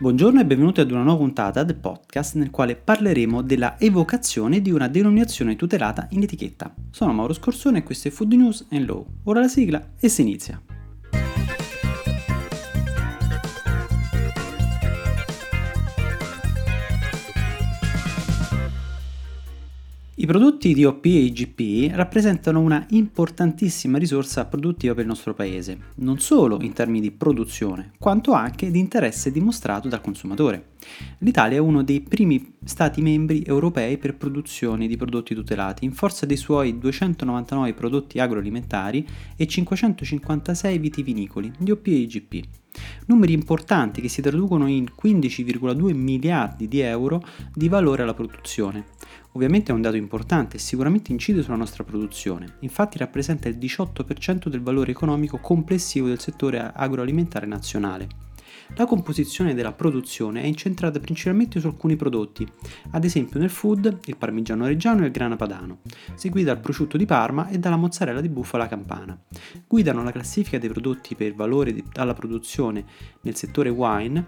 Buongiorno e benvenuti ad una nuova puntata del podcast nel quale parleremo della evocazione di una denominazione tutelata in etichetta. Sono Mauro Scorsone e questo è Food News and Law. Ora la sigla e si inizia. I prodotti di OP e IGP rappresentano una importantissima risorsa produttiva per il nostro paese, non solo in termini di produzione, quanto anche di interesse dimostrato dal consumatore. L'Italia è uno dei primi Stati membri europei per produzione di prodotti tutelati, in forza dei suoi 299 prodotti agroalimentari e 556 vitivinicoli di OP e IGP. Numeri importanti che si traducono in 15,2 miliardi di euro di valore alla produzione. Ovviamente è un dato importante e sicuramente incide sulla nostra produzione, infatti rappresenta il 18% del valore economico complessivo del settore agroalimentare nazionale. La composizione della produzione è incentrata principalmente su alcuni prodotti, ad esempio nel food il parmigiano reggiano e il grana padano, seguiti dal prosciutto di Parma e dalla mozzarella di bufala campana. Guidano la classifica dei prodotti per valore alla produzione nel settore wine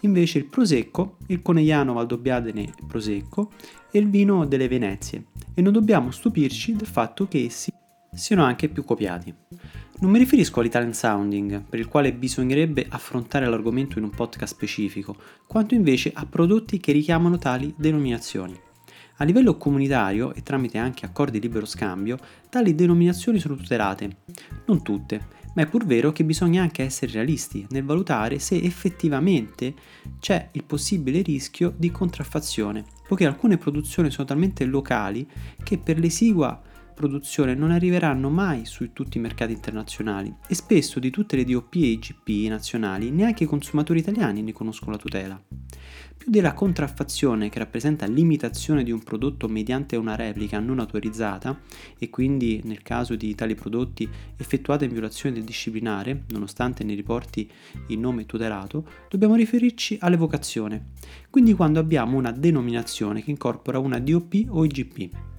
invece il prosecco, il conegliano valdobbiadene prosecco e il vino delle Venezie e non dobbiamo stupirci del fatto che essi siano anche più copiati. Non mi riferisco all'Italian Sounding, per il quale bisognerebbe affrontare l'argomento in un podcast specifico, quanto invece a prodotti che richiamano tali denominazioni. A livello comunitario e tramite anche accordi di libero scambio, tali denominazioni sono tutelate. Non tutte, ma è pur vero che bisogna anche essere realisti nel valutare se effettivamente c'è il possibile rischio di contraffazione, poiché alcune produzioni sono talmente locali che per l'esigua produzione non arriveranno mai su tutti i mercati internazionali e spesso di tutte le DOP e IGP nazionali neanche i consumatori italiani ne conoscono la tutela. Più della contraffazione che rappresenta l'imitazione di un prodotto mediante una replica non autorizzata e quindi nel caso di tali prodotti effettuata in violazione del disciplinare, nonostante ne riporti il nome tutelato, dobbiamo riferirci all'evocazione, quindi quando abbiamo una denominazione che incorpora una DOP o IGP.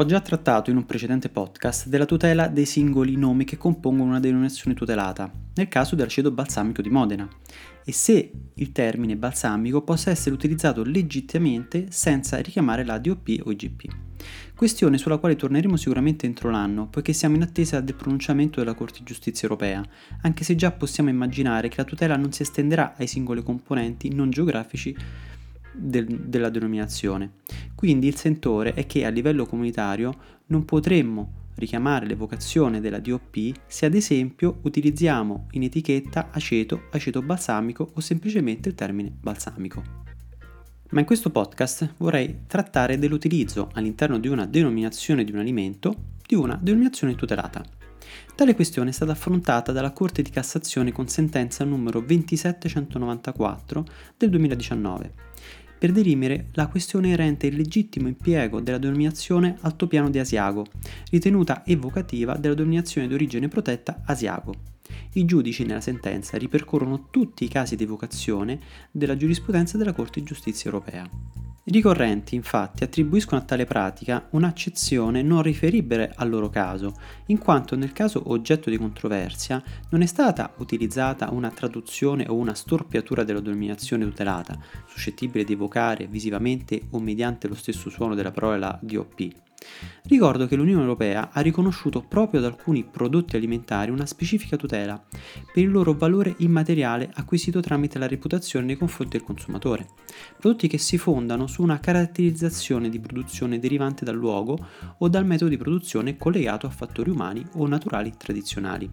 Ho già trattato in un precedente podcast della tutela dei singoli nomi che compongono una denominazione tutelata, nel caso dell'aceto balsamico di Modena, e se il termine balsamico possa essere utilizzato legittimamente senza richiamare la DOP o IGP. Questione sulla quale torneremo sicuramente entro l'anno, poiché siamo in attesa del pronunciamento della Corte di Giustizia europea, anche se già possiamo immaginare che la tutela non si estenderà ai singoli componenti non geografici del, della denominazione. Quindi il sentore è che a livello comunitario non potremmo richiamare l'evocazione della DOP se ad esempio utilizziamo in etichetta aceto, aceto balsamico o semplicemente il termine balsamico. Ma in questo podcast vorrei trattare dell'utilizzo all'interno di una denominazione di un alimento di una denominazione tutelata. Tale questione è stata affrontata dalla Corte di Cassazione con sentenza numero 27194 del 2019 per dirimere la questione erente il legittimo impiego della denominazione altopiano di Asiago, ritenuta evocativa della denominazione d'origine protetta Asiago. I giudici nella sentenza ripercorrono tutti i casi di evocazione della giurisprudenza della Corte di Giustizia europea. I ricorrenti infatti attribuiscono a tale pratica un'accezione non riferibile al loro caso, in quanto nel caso oggetto di controversia non è stata utilizzata una traduzione o una storpiatura della denominazione tutelata, suscettibile di evocare visivamente o mediante lo stesso suono della parola DOP, Ricordo che l'Unione Europea ha riconosciuto proprio ad alcuni prodotti alimentari una specifica tutela per il loro valore immateriale acquisito tramite la reputazione nei confronti del consumatore. Prodotti che si fondano su una caratterizzazione di produzione derivante dal luogo o dal metodo di produzione collegato a fattori umani o naturali tradizionali.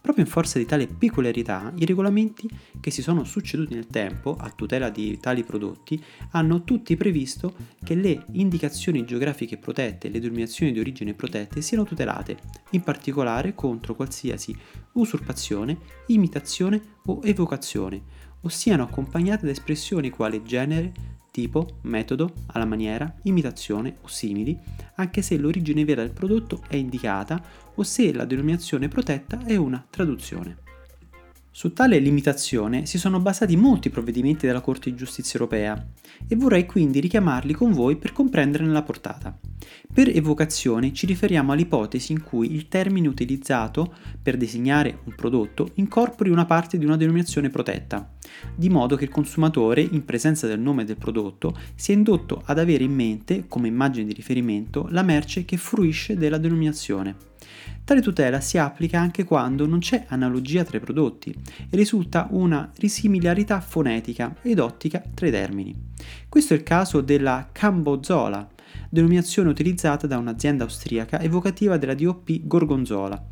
Proprio in forza di tale peculiarità, i regolamenti che si sono succeduti nel tempo a tutela di tali prodotti hanno tutti previsto che le indicazioni geografiche protette e le denominazioni di origine protette siano tutelate, in particolare contro qualsiasi usurpazione, imitazione o evocazione, o siano accompagnate da espressioni quali genere, tipo, metodo, alla maniera, imitazione o simili, anche se l'origine vera del prodotto è indicata o se la denominazione protetta è una traduzione. Su tale limitazione si sono basati molti provvedimenti della Corte di Giustizia europea e vorrei quindi richiamarli con voi per comprenderne la portata. Per evocazione ci riferiamo all'ipotesi in cui il termine utilizzato per designare un prodotto incorpori una parte di una denominazione protetta, di modo che il consumatore, in presenza del nome del prodotto, sia indotto ad avere in mente, come immagine di riferimento, la merce che fruisce della denominazione. Tale tutela si applica anche quando non c'è analogia tra i prodotti e risulta una risimilarità fonetica ed ottica tra i termini. Questo è il caso della Cambozola, denominazione utilizzata da un'azienda austriaca evocativa della DOP Gorgonzola,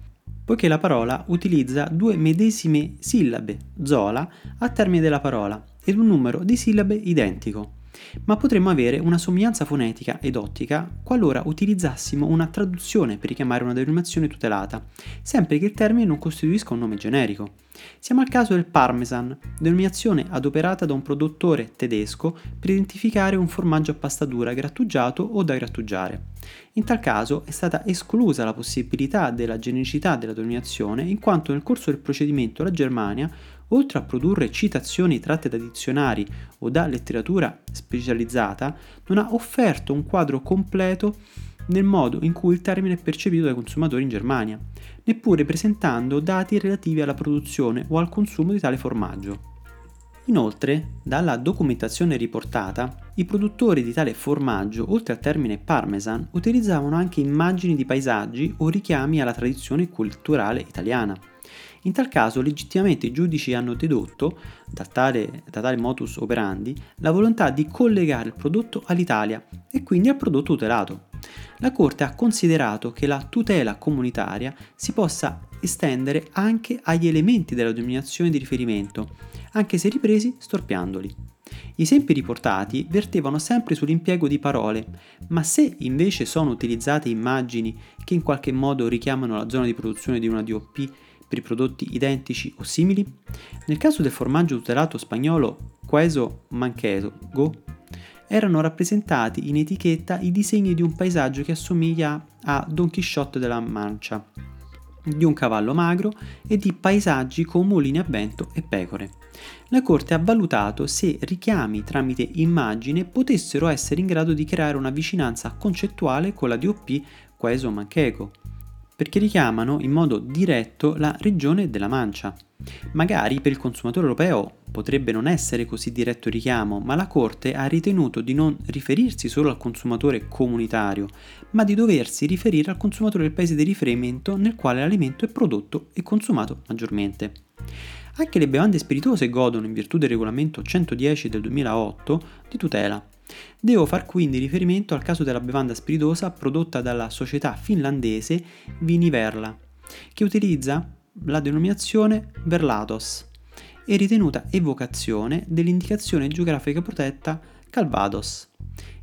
poiché la parola utilizza due medesime sillabe, zola, a termine della parola, ed un numero di sillabe identico ma potremmo avere una somiglianza fonetica ed ottica qualora utilizzassimo una traduzione per richiamare una denominazione tutelata, sempre che il termine non costituisca un nome generico. Siamo al caso del Parmesan, denominazione adoperata da un produttore tedesco per identificare un formaggio a pasta dura grattugiato o da grattugiare. In tal caso è stata esclusa la possibilità della genericità della denominazione in quanto nel corso del procedimento la Germania oltre a produrre citazioni tratte da dizionari o da letteratura specializzata, non ha offerto un quadro completo nel modo in cui il termine è percepito dai consumatori in Germania, neppure presentando dati relativi alla produzione o al consumo di tale formaggio. Inoltre, dalla documentazione riportata, i produttori di tale formaggio, oltre al termine parmesan, utilizzavano anche immagini di paesaggi o richiami alla tradizione culturale italiana. In tal caso legittimamente i giudici hanno dedotto, da tale, da tale modus operandi, la volontà di collegare il prodotto all'Italia e quindi al prodotto tutelato. La Corte ha considerato che la tutela comunitaria si possa estendere anche agli elementi della denominazione di riferimento, anche se ripresi storpiandoli. Gli esempi riportati vertevano sempre sull'impiego di parole, ma se invece sono utilizzate immagini che in qualche modo richiamano la zona di produzione di una DOP per i prodotti identici o simili? Nel caso del formaggio tutelato spagnolo Queso Manchego, erano rappresentati in etichetta i disegni di un paesaggio che assomiglia a Don Chisciotte della Mancia, di un cavallo magro e di paesaggi con mulini a vento e pecore. La Corte ha valutato se richiami tramite immagine potessero essere in grado di creare una vicinanza concettuale con la DOP Queso Manchego, perché richiamano in modo diretto la regione della Mancia. Magari per il consumatore europeo potrebbe non essere così diretto il richiamo, ma la Corte ha ritenuto di non riferirsi solo al consumatore comunitario, ma di doversi riferire al consumatore del paese di riferimento nel quale l'alimento è prodotto e consumato maggiormente. Anche le bevande spiritose godono, in virtù del regolamento 110 del 2008, di tutela. Devo far quindi riferimento al caso della bevanda spiritosa prodotta dalla società finlandese Viniverla, che utilizza la denominazione Verlatos e ritenuta evocazione dell'indicazione geografica protetta Calvados.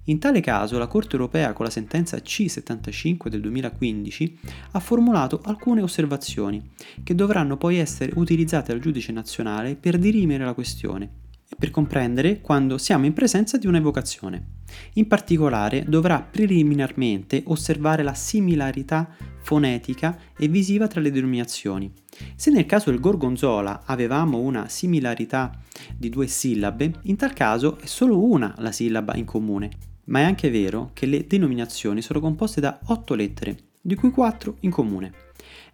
In tale caso la Corte europea con la sentenza C75 del 2015 ha formulato alcune osservazioni che dovranno poi essere utilizzate dal giudice nazionale per dirimere la questione e per comprendere quando siamo in presenza di un'evocazione. In particolare dovrà preliminarmente osservare la similarità fonetica e visiva tra le denominazioni. Se nel caso del gorgonzola avevamo una similarità di due sillabe, in tal caso è solo una la sillaba in comune, ma è anche vero che le denominazioni sono composte da otto lettere, di cui quattro in comune.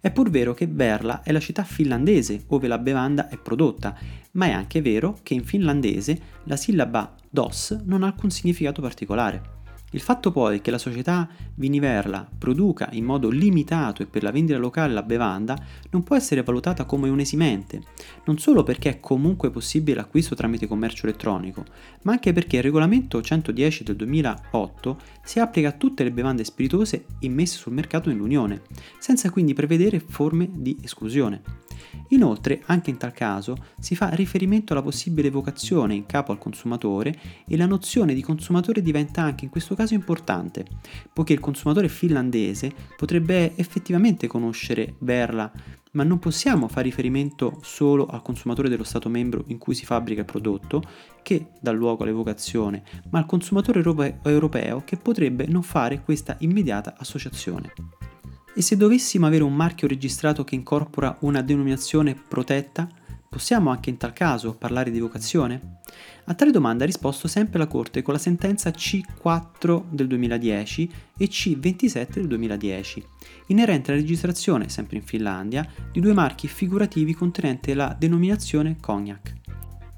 È pur vero che Berla è la città finlandese dove la bevanda è prodotta, ma è anche vero che in finlandese la sillaba dos non ha alcun significato particolare. Il fatto poi che la società Viniverla produca in modo limitato e per la vendita locale la bevanda non può essere valutata come un esimente, non solo perché è comunque possibile l'acquisto tramite commercio elettronico, ma anche perché il regolamento 110 del 2008 si applica a tutte le bevande spiritose immesse sul mercato nell'Unione, senza quindi prevedere forme di esclusione. Inoltre, anche in tal caso, si fa riferimento alla possibile evocazione in capo al consumatore e la nozione di consumatore diventa anche in questo caso importante, poiché il consumatore finlandese potrebbe effettivamente conoscere Verla, ma non possiamo fare riferimento solo al consumatore dello Stato membro in cui si fabbrica il prodotto, che dà luogo all'evocazione, ma al consumatore europeo che potrebbe non fare questa immediata associazione. E se dovessimo avere un marchio registrato che incorpora una denominazione protetta, Possiamo anche in tal caso parlare di evocazione? A tale domanda ha risposto sempre la Corte con la sentenza C4 del 2010 e C27 del 2010, inerente alla registrazione, sempre in Finlandia, di due marchi figurativi contenenti la denominazione cognac.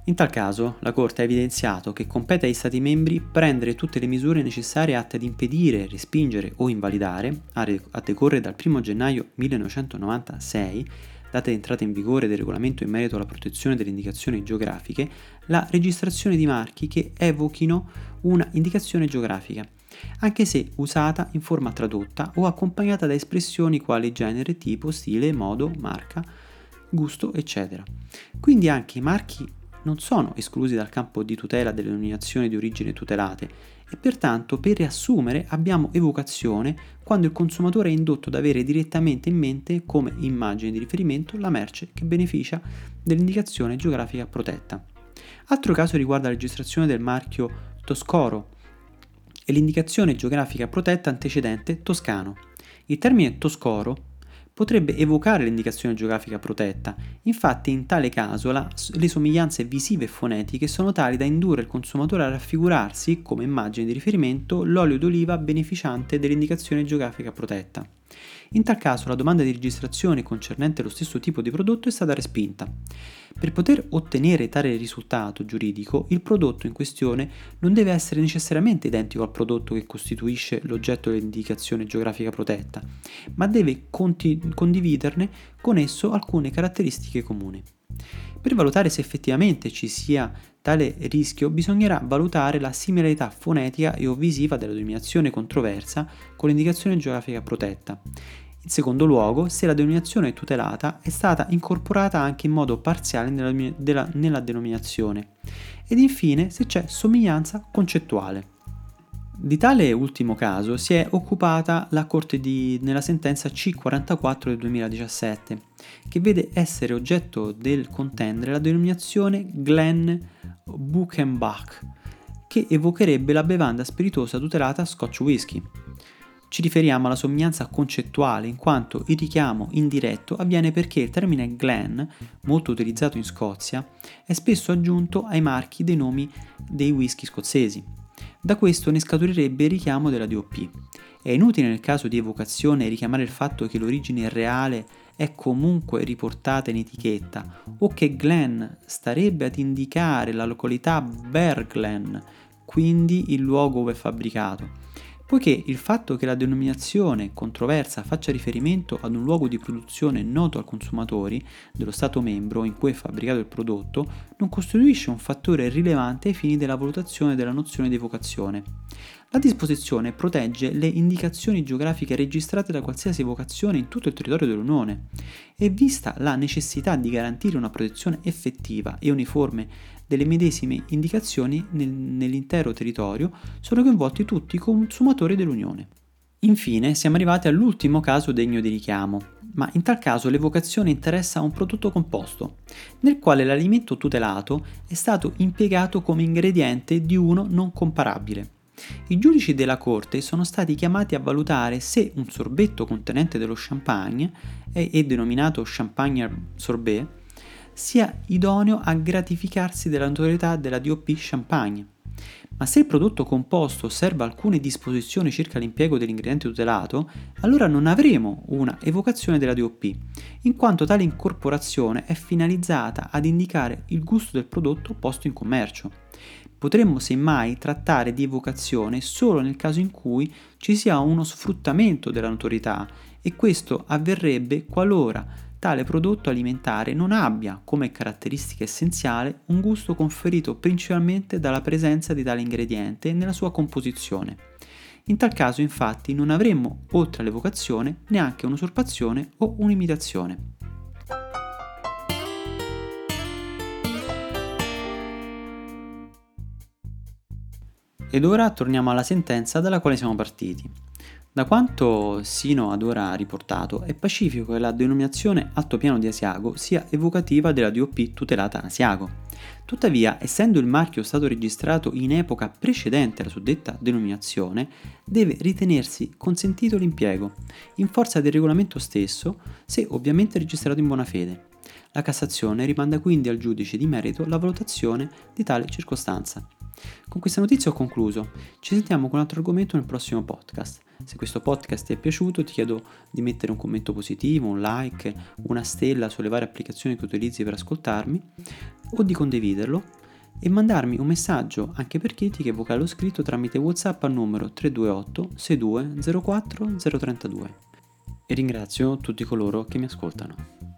In tal caso, la Corte ha evidenziato che compete agli Stati membri prendere tutte le misure necessarie atte ad impedire, respingere o invalidare, a decorrere dal 1 gennaio 1996, data di entrata in vigore del regolamento in merito alla protezione delle indicazioni geografiche, la registrazione di marchi che evochino una indicazione geografica, anche se usata in forma tradotta o accompagnata da espressioni quali genere, tipo, stile, modo, marca, gusto, eccetera. Quindi anche i marchi non sono esclusi dal campo di tutela delle denominazioni di origine tutelate e pertanto per riassumere abbiamo evocazione quando il consumatore è indotto ad avere direttamente in mente come immagine di riferimento la merce che beneficia dell'indicazione geografica protetta. Altro caso riguarda la registrazione del marchio Toscoro e l'indicazione geografica protetta antecedente Toscano. Il termine Toscoro potrebbe evocare l'indicazione geografica protetta. Infatti in tale caso la, le somiglianze visive e fonetiche sono tali da indurre il consumatore a raffigurarsi, come immagine di riferimento, l'olio d'oliva beneficiante dell'indicazione geografica protetta. In tal caso la domanda di registrazione concernente lo stesso tipo di prodotto è stata respinta. Per poter ottenere tale risultato giuridico, il prodotto in questione non deve essere necessariamente identico al prodotto che costituisce l'oggetto dell'indicazione geografica protetta, ma deve conti- condividerne con esso alcune caratteristiche comuni. Per valutare se effettivamente ci sia tale rischio bisognerà valutare la similarità fonetica e o visiva della denominazione controversa con l'indicazione geografica protetta. In secondo luogo, se la denominazione tutelata è stata incorporata anche in modo parziale nella, della, nella denominazione. Ed infine se c'è somiglianza concettuale. Di tale ultimo caso si è occupata la Corte di, nella sentenza C44 del 2017, che vede essere oggetto del contendere la denominazione Glen Buchenbach, che evocherebbe la bevanda spiritosa tutelata Scotch Whisky. Ci riferiamo alla somiglianza concettuale in quanto il richiamo indiretto avviene perché il termine Glen, molto utilizzato in Scozia, è spesso aggiunto ai marchi dei nomi dei whisky scozzesi. Da questo ne scaturirebbe il richiamo della DOP. È inutile nel caso di evocazione richiamare il fatto che l'origine reale è comunque riportata in etichetta o che Glen starebbe ad indicare la località Berglen, quindi il luogo dove è fabbricato poiché il fatto che la denominazione controversa faccia riferimento ad un luogo di produzione noto ai consumatori dello Stato membro in cui è fabbricato il prodotto non costituisce un fattore rilevante ai fini della valutazione della nozione di vocazione. La disposizione protegge le indicazioni geografiche registrate da qualsiasi vocazione in tutto il territorio dell'Unione e vista la necessità di garantire una protezione effettiva e uniforme delle medesime indicazioni nel, nell'intero territorio sono coinvolti tutti i consumatori dell'Unione. Infine siamo arrivati all'ultimo caso degno di richiamo, ma in tal caso l'evocazione interessa un prodotto composto, nel quale l'alimento tutelato è stato impiegato come ingrediente di uno non comparabile. I giudici della Corte sono stati chiamati a valutare se un sorbetto contenente dello champagne e, denominato champagne sorbet sia idoneo a gratificarsi della notorietà della DOP Champagne. Ma se il prodotto composto osserva alcune disposizioni circa l'impiego dell'ingrediente tutelato, allora non avremo una evocazione della DOP, in quanto tale incorporazione è finalizzata ad indicare il gusto del prodotto posto in commercio. Potremmo semmai trattare di evocazione solo nel caso in cui ci sia uno sfruttamento della notorietà e questo avverrebbe qualora tale prodotto alimentare non abbia come caratteristica essenziale un gusto conferito principalmente dalla presenza di tale ingrediente nella sua composizione. In tal caso infatti non avremmo, oltre all'evocazione, neanche un'usurpazione o un'imitazione. Ed ora torniamo alla sentenza dalla quale siamo partiti. Da quanto sino ad ora riportato, è pacifico che la denominazione altopiano di Asiago sia evocativa della DOP tutelata Asiago. Tuttavia, essendo il marchio stato registrato in epoca precedente alla suddetta denominazione, deve ritenersi consentito l'impiego, in forza del regolamento stesso, se ovviamente registrato in buona fede. La Cassazione rimanda quindi al giudice di merito la valutazione di tale circostanza. Con questa notizia ho concluso. Ci sentiamo con un altro argomento nel prossimo podcast. Se questo podcast ti è piaciuto ti chiedo di mettere un commento positivo, un like, una stella sulle varie applicazioni che utilizzi per ascoltarmi o di condividerlo e mandarmi un messaggio anche per critiche vocali o scritto tramite WhatsApp al numero 328 62 04 032. E ringrazio tutti coloro che mi ascoltano.